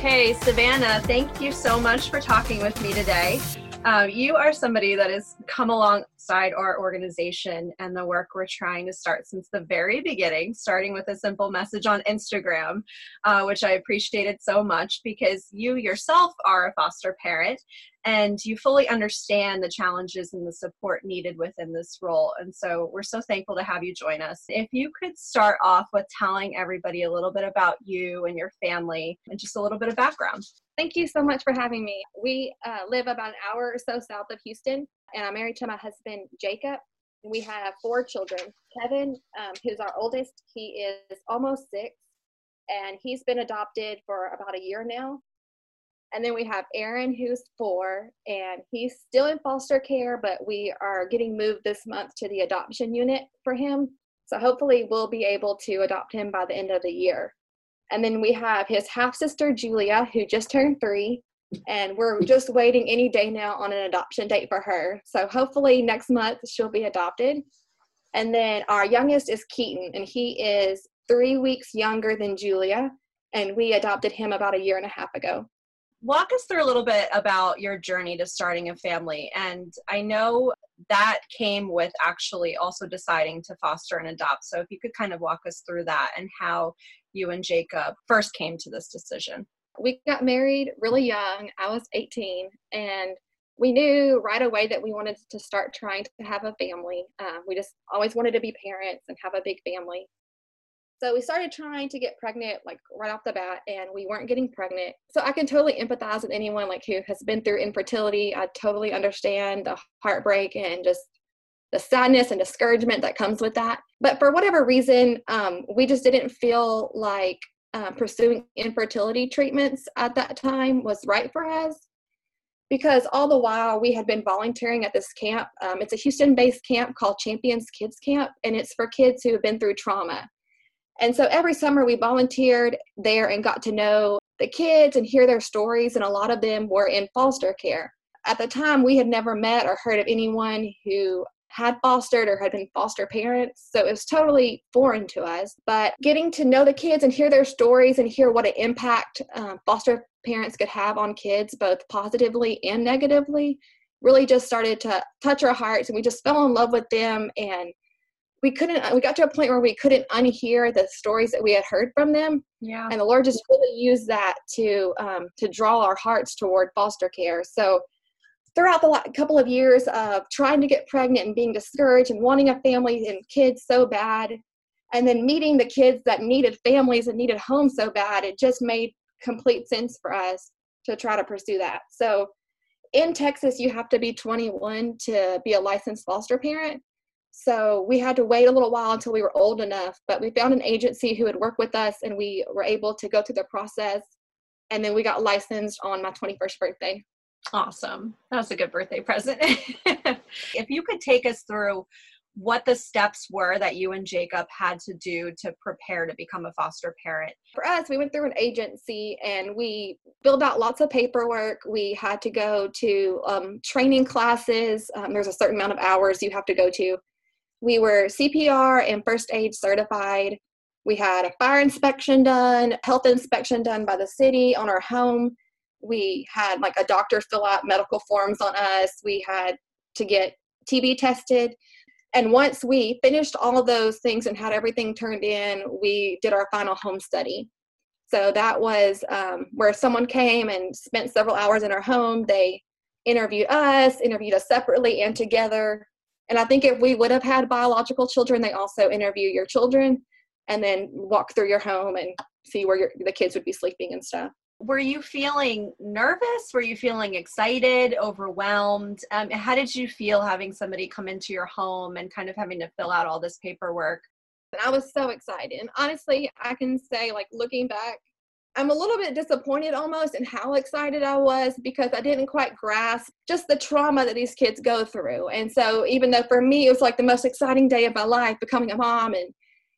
Okay, Savannah, thank you so much for talking with me today. Uh, you are somebody that has come alongside our organization and the work we're trying to start since the very beginning, starting with a simple message on Instagram, uh, which I appreciated so much because you yourself are a foster parent and you fully understand the challenges and the support needed within this role. And so we're so thankful to have you join us. If you could start off with telling everybody a little bit about you and your family and just a little bit of background. Thank you so much for having me. We uh, live about an hour or so south of Houston, and I'm married to my husband, Jacob. We have four children. Kevin, um, who's our oldest, he is almost six, and he's been adopted for about a year now. And then we have Aaron, who's four, and he's still in foster care, but we are getting moved this month to the adoption unit for him. So hopefully, we'll be able to adopt him by the end of the year. And then we have his half sister, Julia, who just turned three. And we're just waiting any day now on an adoption date for her. So hopefully next month she'll be adopted. And then our youngest is Keaton, and he is three weeks younger than Julia. And we adopted him about a year and a half ago. Walk us through a little bit about your journey to starting a family. And I know that came with actually also deciding to foster and adopt. So if you could kind of walk us through that and how you and Jacob first came to this decision. We got married really young. I was 18, and we knew right away that we wanted to start trying to have a family. Um, we just always wanted to be parents and have a big family. So we started trying to get pregnant like right off the bat and we weren't getting pregnant. So I can totally empathize with anyone like who has been through infertility. I totally understand the heartbreak and just the sadness and discouragement that comes with that. But for whatever reason, um, we just didn't feel like uh, pursuing infertility treatments at that time was right for us because all the while we had been volunteering at this camp. Um, it's a Houston based camp called Champions Kids Camp, and it's for kids who have been through trauma. And so every summer we volunteered there and got to know the kids and hear their stories, and a lot of them were in foster care. At the time, we had never met or heard of anyone who had fostered or had been foster parents. So it was totally foreign to us. But getting to know the kids and hear their stories and hear what an impact um, foster parents could have on kids, both positively and negatively, really just started to touch our hearts. And we just fell in love with them. And we couldn't, we got to a point where we couldn't unhear the stories that we had heard from them. Yeah. And the Lord just really used that to, um, to draw our hearts toward foster care. So throughout the couple of years of trying to get pregnant and being discouraged and wanting a family and kids so bad, and then meeting the kids that needed families and needed homes so bad, it just made complete sense for us to try to pursue that. So in Texas, you have to be 21 to be a licensed foster parent. So we had to wait a little while until we were old enough, but we found an agency who would work with us and we were able to go through the process. And then we got licensed on my 21st birthday. Awesome. That was a good birthday present. if you could take us through what the steps were that you and Jacob had to do to prepare to become a foster parent. For us, we went through an agency and we filled out lots of paperwork. We had to go to um, training classes. Um, there's a certain amount of hours you have to go to. We were CPR and first aid certified. We had a fire inspection done, health inspection done by the city on our home we had like a doctor fill out medical forms on us. We had to get tb tested. And once we finished all those things and had everything turned in we did our final home study. So that was um, where someone came and spent several hours in our home. They interviewed us interviewed us separately and together. And i think if we would have had biological children they also interview your children and then walk through your home and see where your, the kids would be sleeping and stuff were you feeling nervous? Were you feeling excited, overwhelmed? Um, how did you feel having somebody come into your home and kind of having to fill out all this paperwork? And I was so excited. And honestly, I can say, like, looking back, I'm a little bit disappointed almost in how excited I was because I didn't quite grasp just the trauma that these kids go through. And so, even though for me it was like the most exciting day of my life, becoming a mom and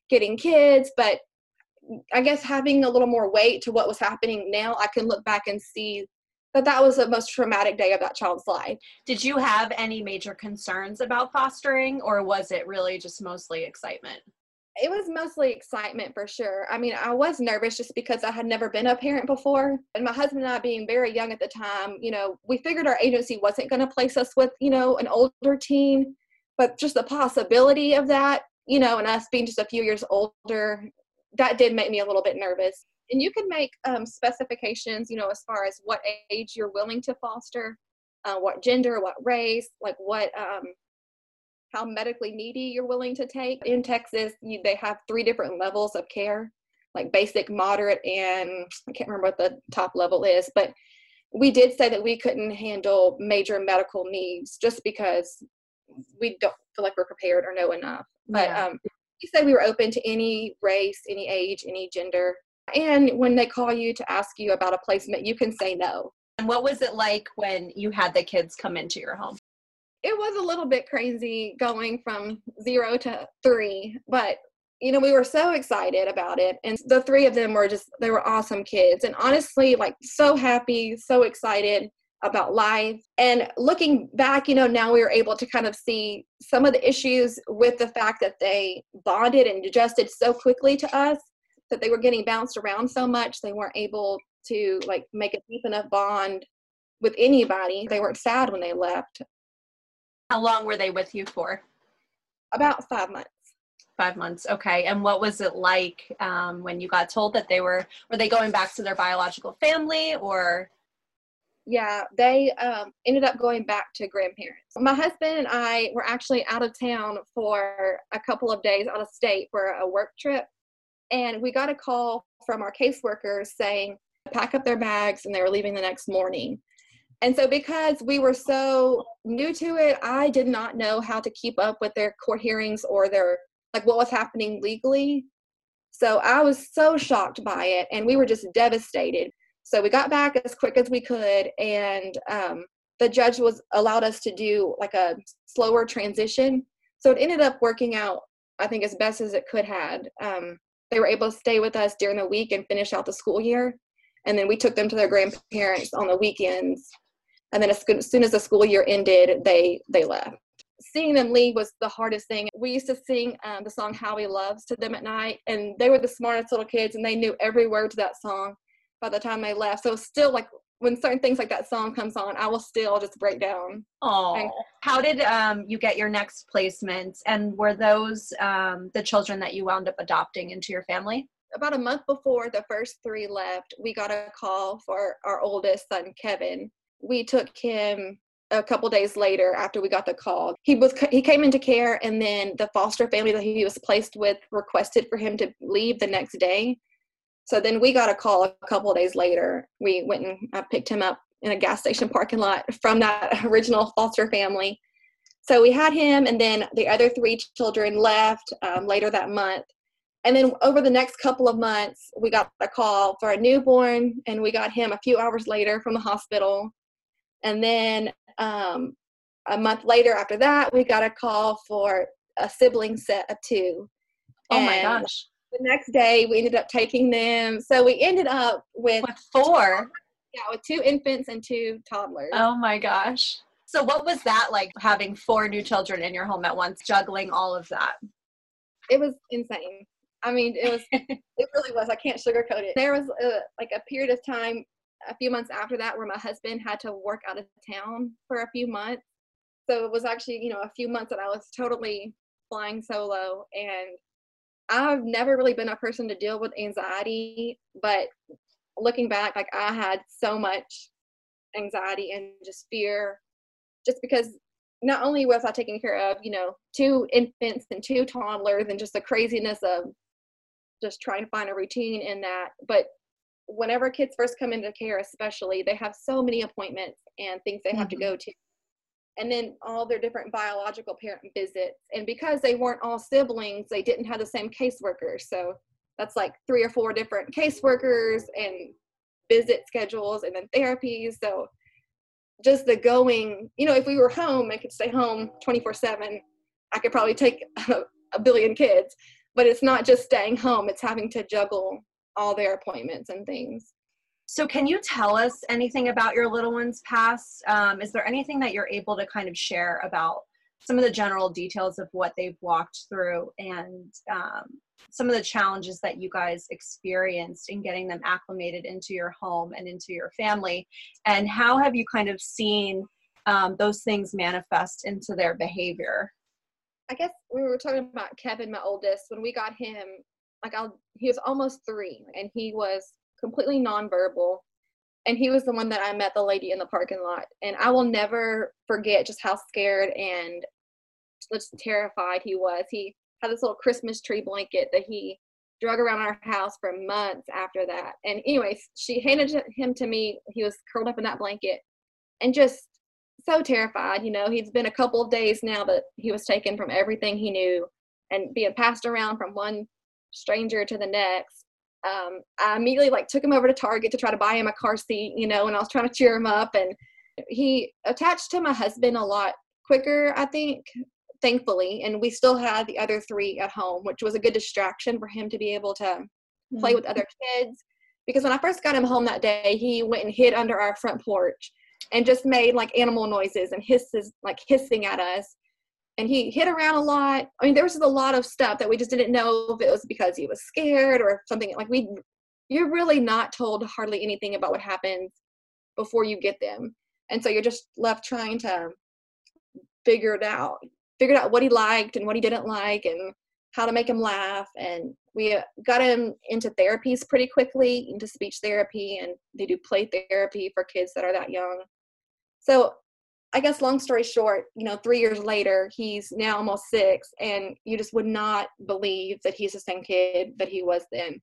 getting kids, but I guess having a little more weight to what was happening now, I can look back and see that that was the most traumatic day of that child's life. Did you have any major concerns about fostering, or was it really just mostly excitement? It was mostly excitement for sure. I mean, I was nervous just because I had never been a parent before. And my husband and I, being very young at the time, you know, we figured our agency wasn't going to place us with, you know, an older teen, but just the possibility of that, you know, and us being just a few years older, that did make me a little bit nervous. And you can make um, specifications, you know, as far as what age you're willing to foster, uh, what gender, what race, like what um, how medically needy you're willing to take. In Texas, you, they have three different levels of care, like basic, moderate, and I can't remember what the top level is, but we did say that we couldn't handle major medical needs just because we don't feel like we're prepared or know enough. But yeah. um, we said we were open to any race, any age, any gender. And when they call you to ask you about a placement, you can say no. And what was it like when you had the kids come into your home? it was a little bit crazy going from zero to three, but you know, we were so excited about it. And the three of them were just, they were awesome kids. And honestly, like so happy, so excited about life. And looking back, you know, now we were able to kind of see some of the issues with the fact that they bonded and adjusted so quickly to us that they were getting bounced around so much. They weren't able to like make a deep enough bond with anybody. They weren't sad when they left. How long were they with you for? About five months. Five months. Okay. And what was it like um, when you got told that they were, were they going back to their biological family or? Yeah, they um, ended up going back to grandparents. My husband and I were actually out of town for a couple of days out of state for a work trip. And we got a call from our caseworkers saying, pack up their bags and they were leaving the next morning. And so, because we were so new to it, I did not know how to keep up with their court hearings or their, like, what was happening legally. So, I was so shocked by it, and we were just devastated. So, we got back as quick as we could, and um, the judge was allowed us to do like a slower transition. So, it ended up working out, I think, as best as it could had. Um, they were able to stay with us during the week and finish out the school year. And then we took them to their grandparents on the weekends and then as soon as the school year ended they they left seeing them leave was the hardest thing we used to sing um, the song how he loves to them at night and they were the smartest little kids and they knew every word to that song by the time they left. So still like when certain things like that song comes on i will still just break down. Oh how did um, you get your next placements? and were those um, the children that you wound up adopting into your family? About a month before the first three left we got a call for our oldest son kevin. We took him a couple days later after we got the call. He was he came into care and then the foster family that he was placed with requested for him to leave the next day so then we got a call a couple days later we went and I picked him up in a gas station parking lot from that original foster family so we had him and then the other three children left um, later that month and then over the next couple of months we got a call for a newborn and we got him a few hours later from the hospital and then um, a month later after that, we got a call for a sibling set of two. Oh and my gosh. The next day, we ended up taking them. So we ended up with, with four. Yeah, with two infants and two toddlers. Oh my gosh. So, what was that like having four new children in your home at once, juggling all of that? It was insane. I mean, it was, it really was. I can't sugarcoat it. There was a, like a period of time a few months after that where my husband had to work out of town for a few months. So it was actually, you know, a few months that I was totally flying solo. And I've never really been a person to deal with anxiety, but looking back, like I had so much anxiety and just fear just because not only was I taking care of, you know, two infants and two toddlers and just the craziness of just trying to find a routine in that, but whenever kids first come into care especially they have so many appointments and things they mm-hmm. have to mm-hmm. go to and then all their different biological parent visits. And because they weren't all siblings they didn't have the same caseworkers. So that's like three or four different caseworkers and visit schedules and then therapies. So just the going you know if we were home i could stay home 24 7 i could probably take a, a billion kids but it's not just staying home it's having to juggle all their appointments and things. So, can you tell us anything about your little one's past? Um, is there anything that you're able to kind of share about some of the general details of what they've walked through and um, some of the challenges that you guys experienced in getting them acclimated into your home and into your family? And how have you kind of seen um, those things manifest into their behavior? I guess we were talking about kevin my oldest. When we got him like I'll, he was almost three and he was completely nonverbal and he was the one that i met the lady in the parking lot and i will never forget just how scared and just terrified he was he had this little Christmas tree blanket that he drug around our house for months after that. And anyways, she handed him to me. He was curled up in that blanket and just so terrified. You know, he's been a couple of days now that he was taken from everything he knew and being passed around from one stranger to the next. Um, I immediately like took him over to Target to try to buy him a car seat, you know, and I was trying to cheer him up. And he attached to my husband a lot quicker, I think, thankfully and we still had the other three at home which was a good distraction for him to be able to mm-hmm. play with other kids because when i first got him home that day he went and hid under our front porch and just made like animal noises and hisses like hissing at us and he hit around a lot. I mean there was a lot of stuff that we just didn't know if it was because he was scared or something like we you're really not told hardly anything about what happens before you get them. And so you're just left trying to figure it out figured out what he liked and what he didn't like and how to make him laugh. And we uh, got him into therapies pretty quickly into speech therapy and they do play therapy for kids that are that young. So i guess long story short you know three years later he's now almost six and you just would not believe that he's the same kid that he was then.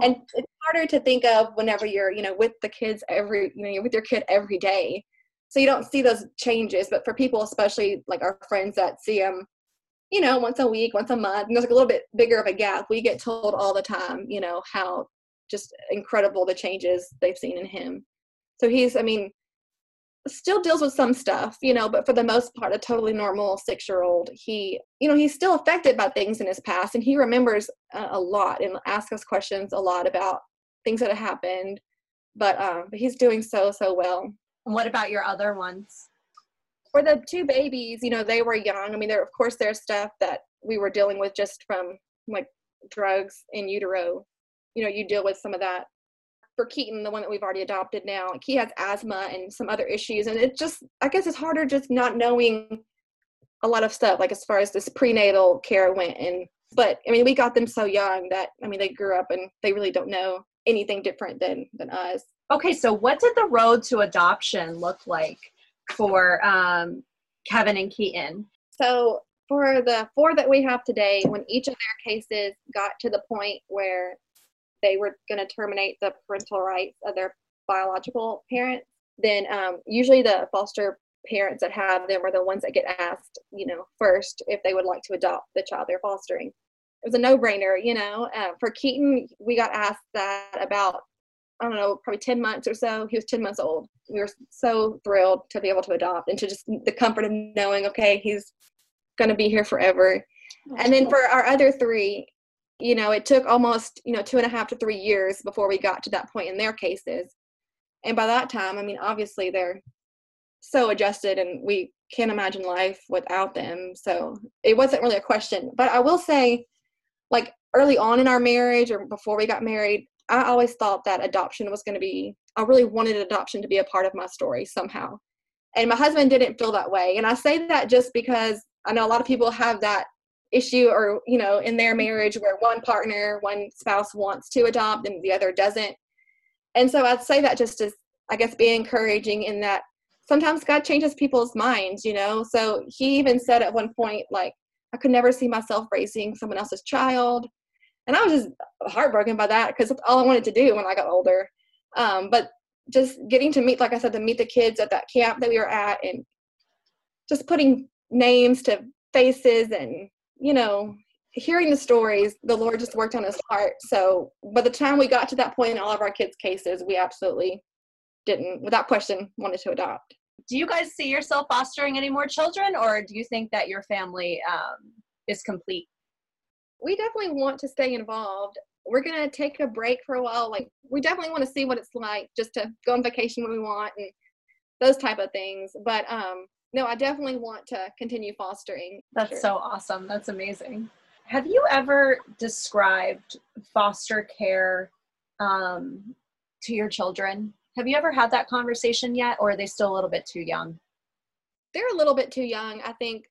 And it's harder to think of whenever you're you know with the kids every you know you're with your kid every day. So you don't see those changes but for people especially like our friends that see him, you know once a week once a month and there's like a little bit bigger of a gap we get told all the time you know how just incredible the changes they've seen in him. So he's i mean still deals with some stuff you know but for the most part a totally normal six year old he you know he's still affected by things in his past and he remembers a, a lot and asks us questions a lot about things that have happened but um but he's doing so so well what about your other ones? For the two babies, you know, they were young. I mean, there of course there's stuff that we were dealing with just from like drugs in utero. You know, you deal with some of that. For Keaton, the one that we've already adopted now, like he has asthma and some other issues, and it just I guess it's harder just not knowing a lot of stuff, like as far as this prenatal care went. And but I mean, we got them so young that I mean they grew up and they really don't know anything different than than us. Okay, so what did the road to adoption look like for um, Kevin and Keaton? So for the four that we have today, when each of their cases got to the point where they were going to terminate the parental rights of their biological parents, then um, usually the foster parents that have them are the ones that get asked, you know, first if they would like to adopt the child they're fostering. It was a no-brainer, you know. Uh, for Keaton, we got asked that about I don't know, probably 10 months or so. He was 10 months old. We were so thrilled to be able to adopt and to just the comfort of knowing, okay, he's going to be here forever. And then for our other three, you know, it took almost, you know, two and a half to three years before we got to that point in their cases. And by that time, I mean, obviously they're so adjusted and we can't imagine life without them. So it wasn't really a question. But I will say, like early on in our marriage or before we got married, I always thought that adoption was going to be, I really wanted adoption to be a part of my story somehow. And my husband didn't feel that way. And I say that just because I know a lot of people have that issue or, you know, in their marriage where one partner, one spouse wants to adopt and the other doesn't. And so I'd say that just as, I guess, be encouraging in that sometimes God changes people's minds, you know? So he even said at one point, like, I could never see myself raising someone else's child and I was just heartbroken by that because that's all I wanted to do when I got older. Um, but just getting to meet, like I said, to meet the kids at that camp that we were at, and just putting names to faces, and you know, hearing the stories, the Lord just worked on his heart. So by the time we got to that point in all of our kids' cases, we absolutely didn't, without question, wanted to adopt. Do you guys see yourself fostering any more children, or do you think that your family um, is complete? we definitely want to stay involved. We're gonna take a break for a while. Like we definitely want to see what it's like just to go on vacation when we want and those type of things. But um, no, I definitely want to continue fostering. That's sure. so awesome. That's amazing. Have you ever described foster care um, to your children? Have you ever had that conversation yet, or are they still a little bit too young? They're a little bit too young. I think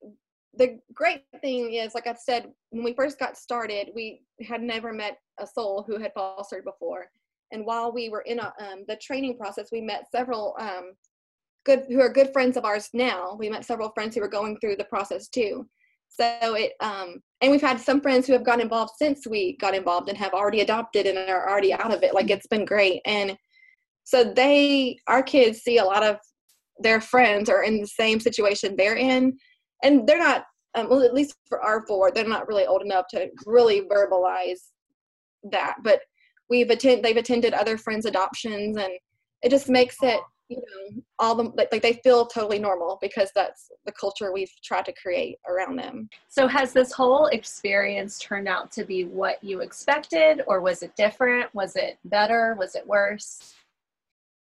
the great thing is, like I said, when we first got started, we had never met a soul who had fostered before. And while we were in a, um, the training process, we met several um, good who are good friends of ours now. We met several friends who were going through the process too. So it um and we've had some friends who have gotten involved since we got involved and have already adopted and are already out of it. Like it's been great. And so they our kids see a lot of their friends are in the same situation they're in. And they're not um, well, at least for our four, they're not really old enough to really verbalize that. But we've attended they've attended other friends' adoptions and it just makes it you know all the like, like they feel totally normal because that's the culture we've tried to create around them. So has this whole experience turned out to be what you expected or was it different? Was it better? Was it worse?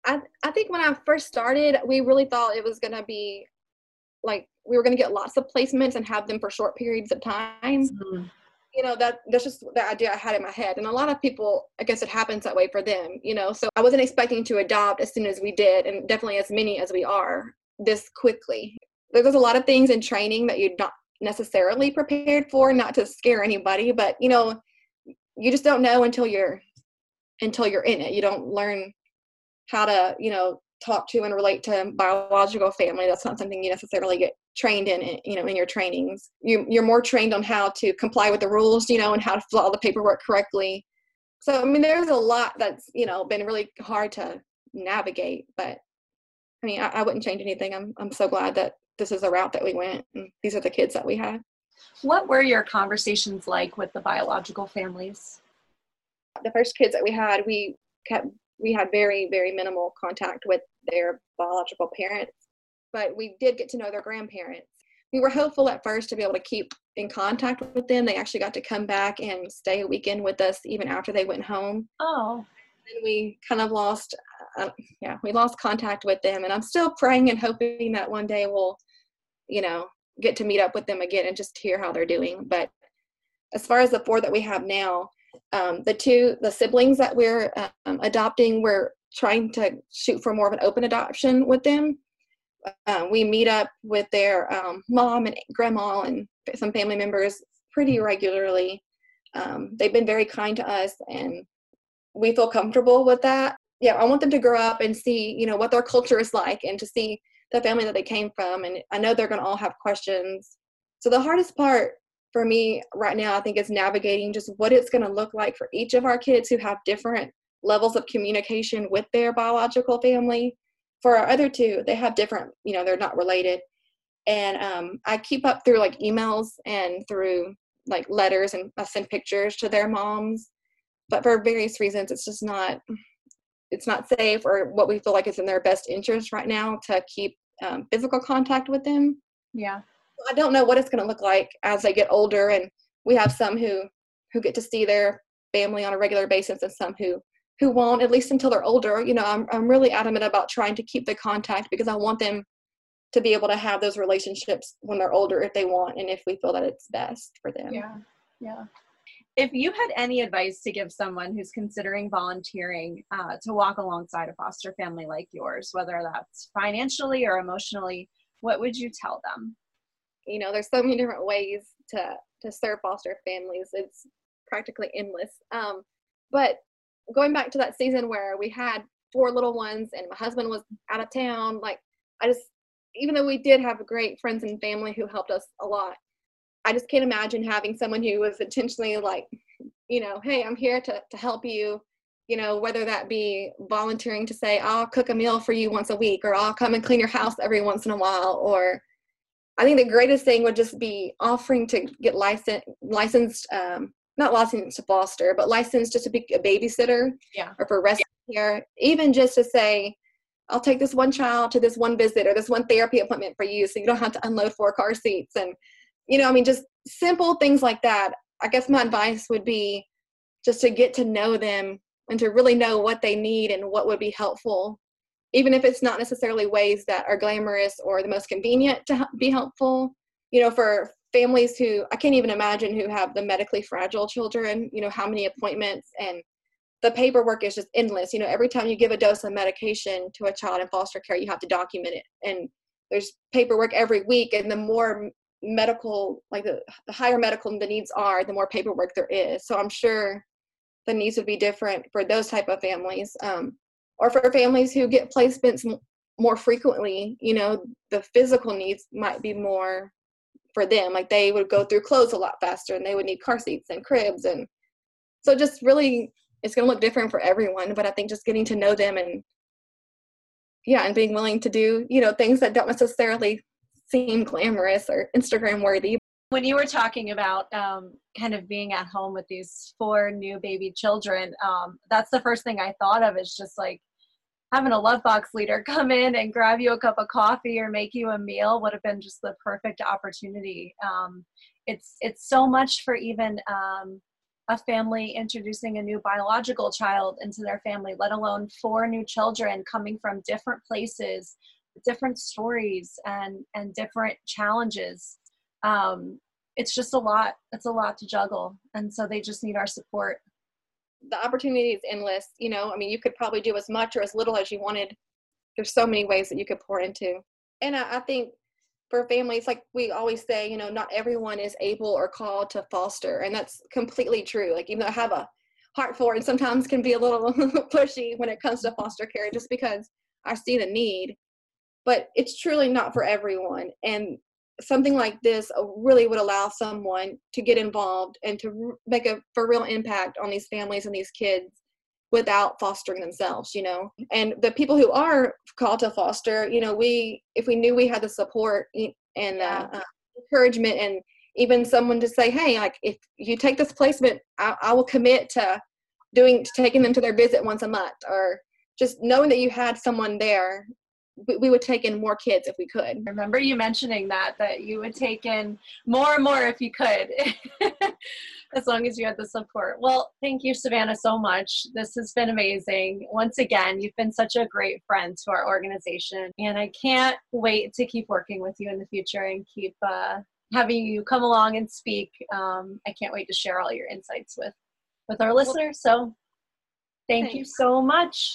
I i think when i first started we really thought it was going to be like we were going to get lots of placements and have them for short periods of time. Mm-hmm you know that that's just the idea i had in my head. And a lot of people i guess it happens that way for them you know. So i wasn't expecting to adopt as soon as we did and definitely as many as we are this quickly. There's a lot of things in training that you're not necessarily prepared for not to scare anybody but you know you just don't know until you're until you're in it. You don't learn how to you know talk to and relate to biological family. That's not something you necessarily get trained in it, you know in your trainings. You, you're more trained on how to comply with the rules you know and how to fill all the paperwork correctly. So i mean there's a lot that's you know been really hard to navigate but i mean i, I wouldn't change anything. I'm i'm so glad that this is the route that we went and these are the kids that we had what were your conversations like with the biological families? The first kids that we had we kept we had very very minimal contact with their biological parents but we did get to know their grandparents. We were hopeful at first to be able to keep in contact with them. They actually got to come back and stay a weekend with us even after they went home. Oh. And we kind of lost uh, yeah we lost contact with them and i'm still praying and hoping that one day we'll you know get to meet up with them again and just hear how they're doing. But as far as the four that we have now um, the two the siblings that we're um, adopting we're trying to shoot for more of an open adoption with them uh, we meet up with their um, mom and grandma and some family members pretty regularly. Um, they've been very kind to us and we feel comfortable with that. Yeah i want them to grow up and see you know what their culture is like and to see the family that they came from. And i know they're going to all have questions. So the hardest part for me right now, I think is navigating just what it's going to look like for each of our kids who have different levels of communication with their biological family. For our other two, they have different, you know, they're not related. And um, I keep up through like emails and through like letters and I send pictures to their moms. But for various reasons, it's just not it's not safe or what we feel like is in their best interest right now to keep um, physical contact with them. Yeah. I don't know what it's going to look like as they get older, and we have some who who get to see their family on a regular basis, and some who who won't at least until they're older. You know, I'm I'm really adamant about trying to keep the contact because I want them to be able to have those relationships when they're older if they want and if we feel that it's best for them. Yeah, yeah. If you had any advice to give someone who's considering volunteering uh, to walk alongside a foster family like yours, whether that's financially or emotionally, what would you tell them? you know there's so many different ways to to serve foster families it's practically endless um, but going back to that season where we had four little ones and my husband was out of town like i just even though we did have great friends and family who helped us a lot i just can't imagine having someone who was intentionally like you know hey i'm here to, to help you you know whether that be volunteering to say i'll cook a meal for you once a week or i'll come and clean your house every once in a while or I think the greatest thing would just be offering to get licensed, licensed, um, not licensed to foster, but licensed just to be a babysitter, yeah, or for respite yeah. care. Even just to say, I'll take this one child to this one visit or this one therapy appointment for you, so you don't have to unload four car seats, and you know, I mean, just simple things like that. I guess my advice would be just to get to know them and to really know what they need and what would be helpful even if it's not necessarily ways that are glamorous or the most convenient to be helpful. You know, for families who I can't even imagine who have the medically fragile children, you know, how many appointments and the paperwork is just endless. You know, every time you give a dose of medication to a child in foster care, you have to document it. And there's paperwork every week. And the more medical, like the, the higher medical the needs are, the more paperwork there is. So I'm sure the needs would be different for those type of families. Um, or for families who get placements more frequently, you know, the physical needs might be more for them. Like they would go through clothes a lot faster and they would need car seats and cribs. And so just really, it's going to look different for everyone. But I think just getting to know them and, yeah, and being willing to do, you know, things that don't necessarily seem glamorous or Instagram worthy. When you were talking about um, kind of being at home with these four new baby children, um, that's the first thing I thought of is just like having a love box leader come in and grab you a cup of coffee or make you a meal would have been just the perfect opportunity. Um, it's it's so much for even um, a family introducing a new biological child into their family, let alone four new children coming from different places, different stories, and and different challenges. Um, it's just a lot. It's a lot to juggle, and so they just need our support the opportunity is endless. You know, I mean, you could probably do as much or as little as you wanted. There's so many ways that you could pour into. And I, I think for families, like we always say, you know, not everyone is able or called to foster. And that's completely true. Like, even though I have a heart for and sometimes can be a little pushy when it comes to foster care just because I see the need. But it's truly not for everyone. And something like this uh, really would allow someone to get involved and to make a for real impact on these families and these kids without fostering themselves you know? And the people who are called to foster you know we if we knew we had the support and uh, uh, encouragement and even someone to say hey like if you take this placement I, I will commit to doing to taking them to their visit once a month or just knowing that you had someone there we would take in more kids if we could. I remember you mentioning that that you would take in more and more if you could, as long as you had the support. Well, thank you, Savannah, so much. This has been amazing. Once again, you've been such a great friend to our organization, and I can't wait to keep working with you in the future and keep uh, having you come along and speak. Um, I can't wait to share all your insights with with our listeners. So, thank Thanks. you so much.